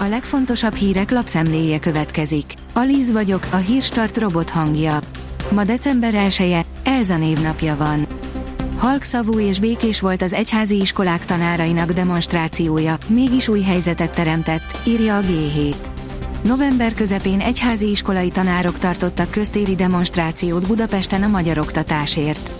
A legfontosabb hírek lapszemléje következik. Alíz vagyok, a hírstart robot hangja. Ma december 1 -e, Elza névnapja van. Halkszavú és békés volt az egyházi iskolák tanárainak demonstrációja, mégis új helyzetet teremtett, írja a G7. November közepén egyházi iskolai tanárok tartottak köztéri demonstrációt Budapesten a magyar oktatásért.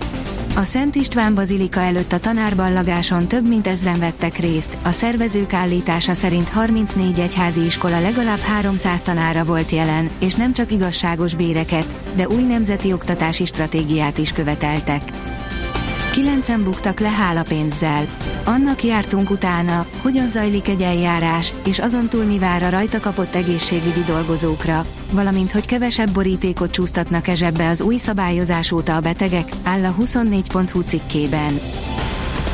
A Szent István Bazilika előtt a tanárballagáson több mint ezren vettek részt, a szervezők állítása szerint 34 egyházi iskola legalább 300 tanára volt jelen, és nem csak igazságos béreket, de új nemzeti oktatási stratégiát is követeltek. Kilencen buktak le hálapénzzel. Annak jártunk utána, hogyan zajlik egy eljárás, és azon túl mi vár a rajta kapott egészségügyi dolgozókra, valamint hogy kevesebb borítékot csúsztatnak-e zsebbe az új szabályozás óta a betegek, áll a 24.hu cikkében.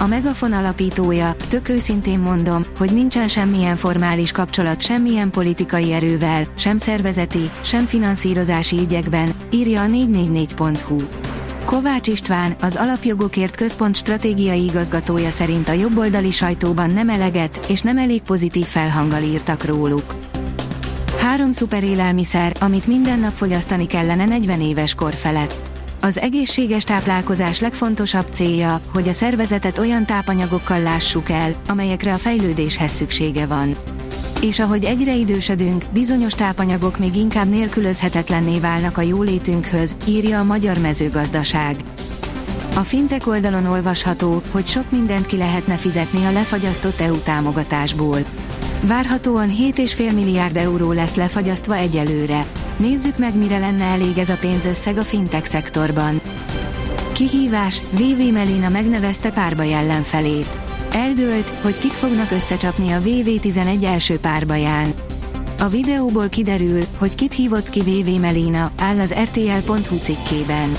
A Megafon alapítója, tök őszintén mondom, hogy nincsen semmilyen formális kapcsolat semmilyen politikai erővel, sem szervezeti, sem finanszírozási ügyekben, írja a 444.hu. Kovács István, az Alapjogokért Központ stratégiai igazgatója szerint a jobboldali sajtóban nem eleget és nem elég pozitív felhanggal írtak róluk. Három szuperélelmiszer, amit minden nap fogyasztani kellene 40 éves kor felett. Az egészséges táplálkozás legfontosabb célja, hogy a szervezetet olyan tápanyagokkal lássuk el, amelyekre a fejlődéshez szüksége van és ahogy egyre idősödünk, bizonyos tápanyagok még inkább nélkülözhetetlenné válnak a jólétünkhöz, írja a Magyar Mezőgazdaság. A fintek oldalon olvasható, hogy sok mindent ki lehetne fizetni a lefagyasztott EU támogatásból. Várhatóan 7,5 milliárd euró lesz lefagyasztva egyelőre. Nézzük meg, mire lenne elég ez a pénzösszeg a fintek szektorban. Kihívás, VV Melina megnevezte párba ellenfelét. Eldőlt, hogy kik fognak összecsapni a VV11 első párbaján. A videóból kiderül, hogy kit hívott ki VV Melina, áll az RTL.hu cikkében.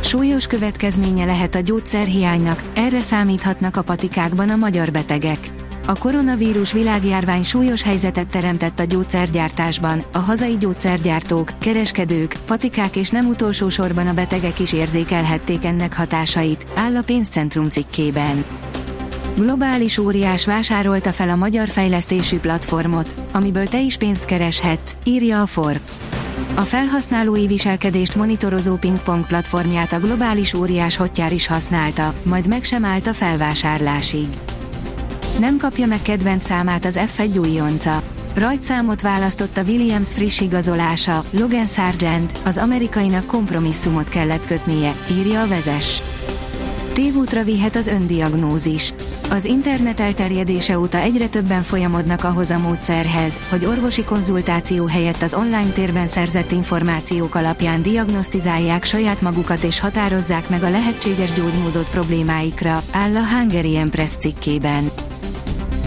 Súlyos következménye lehet a gyógyszerhiánynak, erre számíthatnak a patikákban a magyar betegek. A koronavírus világjárvány súlyos helyzetet teremtett a gyógyszergyártásban, a hazai gyógyszergyártók, kereskedők, patikák és nem utolsó sorban a betegek is érzékelhették ennek hatásait, áll a pénzcentrum cikkében. Globális óriás vásárolta fel a magyar fejlesztésű platformot, amiből te is pénzt kereshetsz, írja a Forbes. A felhasználói viselkedést monitorozó pingpong platformját a globális óriás hotjár is használta, majd meg sem állt a felvásárlásig. Nem kapja meg kedvenc számát az F1 újonca. Rajtszámot választott a Williams friss igazolása, Logan Sargent, az amerikainak kompromisszumot kellett kötnie, írja a vezes. Tévútra vihet az öndiagnózis. Az internet elterjedése óta egyre többen folyamodnak ahhoz a módszerhez, hogy orvosi konzultáció helyett az online térben szerzett információk alapján diagnosztizálják saját magukat és határozzák meg a lehetséges gyógymódot problémáikra, áll a Hungarian Press cikkében.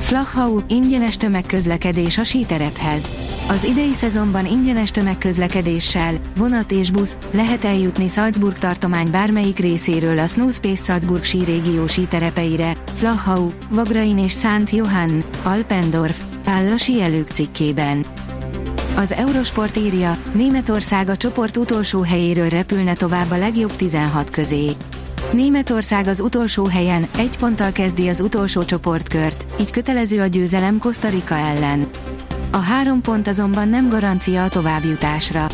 Flachau, ingyenes tömegközlekedés a síterephez. Az idei szezonban ingyenes tömegközlekedéssel, vonat és busz lehet eljutni Salzburg tartomány bármelyik részéről a Snowspace Salzburg sírégió síterepeire, Flachau, Vagrain és Szent Johann, Alpendorf, áll a síelők cikkében. Az Eurosport írja, Németország a csoport utolsó helyéről repülne tovább a legjobb 16 közé. Németország az utolsó helyen, egy ponttal kezdi az utolsó csoportkört, így kötelező a győzelem Costa Rica ellen. A három pont azonban nem garancia a továbbjutásra.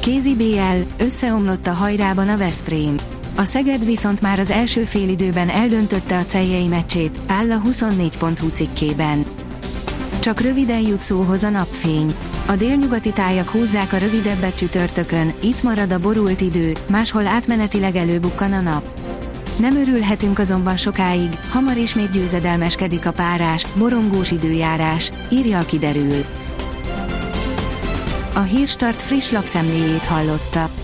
Kézi BL, összeomlott a hajrában a Veszprém. A Szeged viszont már az első félidőben eldöntötte a celjei meccsét, áll a 24.hu cikkében. Csak röviden jut szóhoz a napfény. A délnyugati tájak húzzák a rövidebbet csütörtökön, itt marad a borult idő, máshol átmenetileg előbukkan a nap. Nem örülhetünk azonban sokáig, hamar ismét győzedelmeskedik a párás, borongós időjárás, írja a kiderül. A Hírstart friss lapszemléjét hallotta.